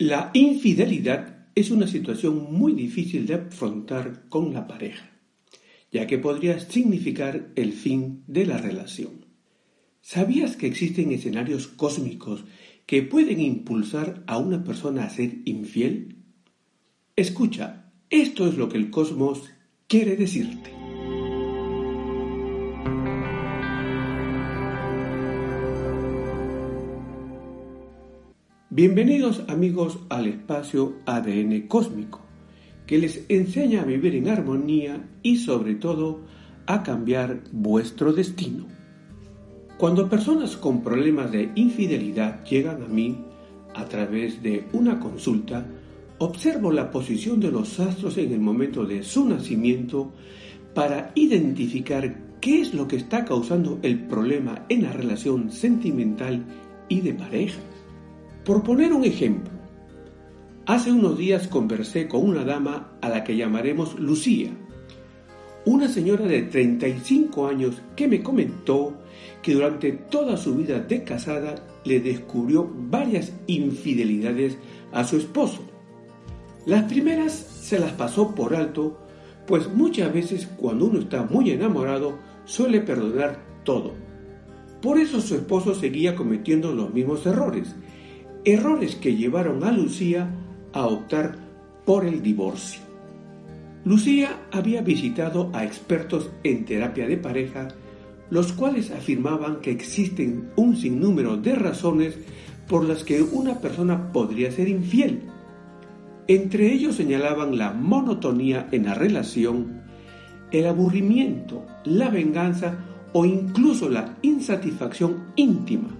La infidelidad es una situación muy difícil de afrontar con la pareja, ya que podría significar el fin de la relación. ¿Sabías que existen escenarios cósmicos que pueden impulsar a una persona a ser infiel? Escucha, esto es lo que el cosmos quiere decirte. Bienvenidos amigos al espacio ADN cósmico, que les enseña a vivir en armonía y sobre todo a cambiar vuestro destino. Cuando personas con problemas de infidelidad llegan a mí a través de una consulta, observo la posición de los astros en el momento de su nacimiento para identificar qué es lo que está causando el problema en la relación sentimental y de pareja. Por poner un ejemplo, hace unos días conversé con una dama a la que llamaremos Lucía, una señora de 35 años que me comentó que durante toda su vida de casada le descubrió varias infidelidades a su esposo. Las primeras se las pasó por alto, pues muchas veces cuando uno está muy enamorado suele perdonar todo. Por eso su esposo seguía cometiendo los mismos errores errores que llevaron a Lucía a optar por el divorcio. Lucía había visitado a expertos en terapia de pareja, los cuales afirmaban que existen un sinnúmero de razones por las que una persona podría ser infiel. Entre ellos señalaban la monotonía en la relación, el aburrimiento, la venganza o incluso la insatisfacción íntima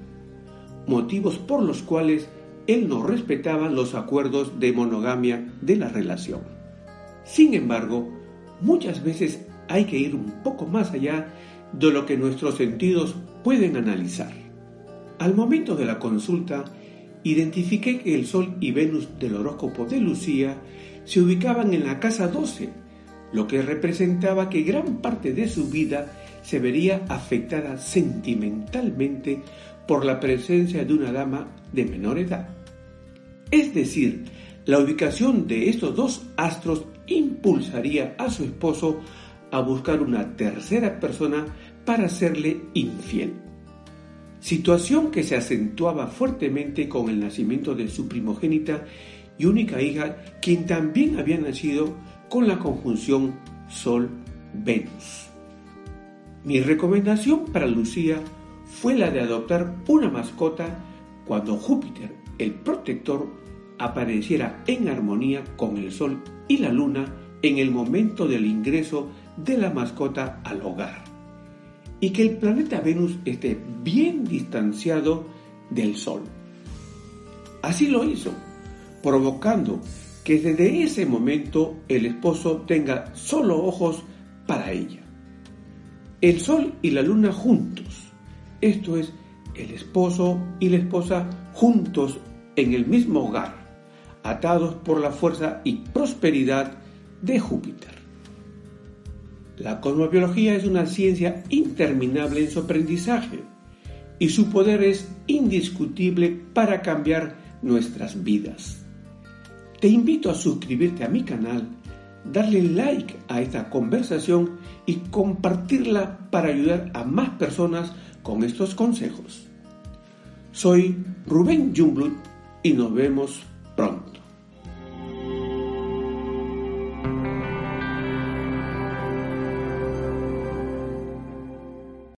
motivos por los cuales él no respetaba los acuerdos de monogamia de la relación. Sin embargo, muchas veces hay que ir un poco más allá de lo que nuestros sentidos pueden analizar. Al momento de la consulta, identifiqué que el Sol y Venus del horóscopo de Lucía se ubicaban en la casa 12, lo que representaba que gran parte de su vida se vería afectada sentimentalmente por la presencia de una dama de menor edad. Es decir, la ubicación de estos dos astros impulsaría a su esposo a buscar una tercera persona para serle infiel. Situación que se acentuaba fuertemente con el nacimiento de su primogénita y única hija, quien también había nacido con la conjunción Sol-Venus. Mi recomendación para Lucía fue la de adoptar una mascota cuando Júpiter, el protector, apareciera en armonía con el Sol y la Luna en el momento del ingreso de la mascota al hogar, y que el planeta Venus esté bien distanciado del Sol. Así lo hizo, provocando que desde ese momento el esposo tenga solo ojos para ella. El Sol y la Luna juntos esto es, el esposo y la esposa juntos en el mismo hogar, atados por la fuerza y prosperidad de Júpiter. La cosmobiología es una ciencia interminable en su aprendizaje y su poder es indiscutible para cambiar nuestras vidas. Te invito a suscribirte a mi canal, darle like a esta conversación y compartirla para ayudar a más personas con estos consejos. Soy Rubén Jumblut y nos vemos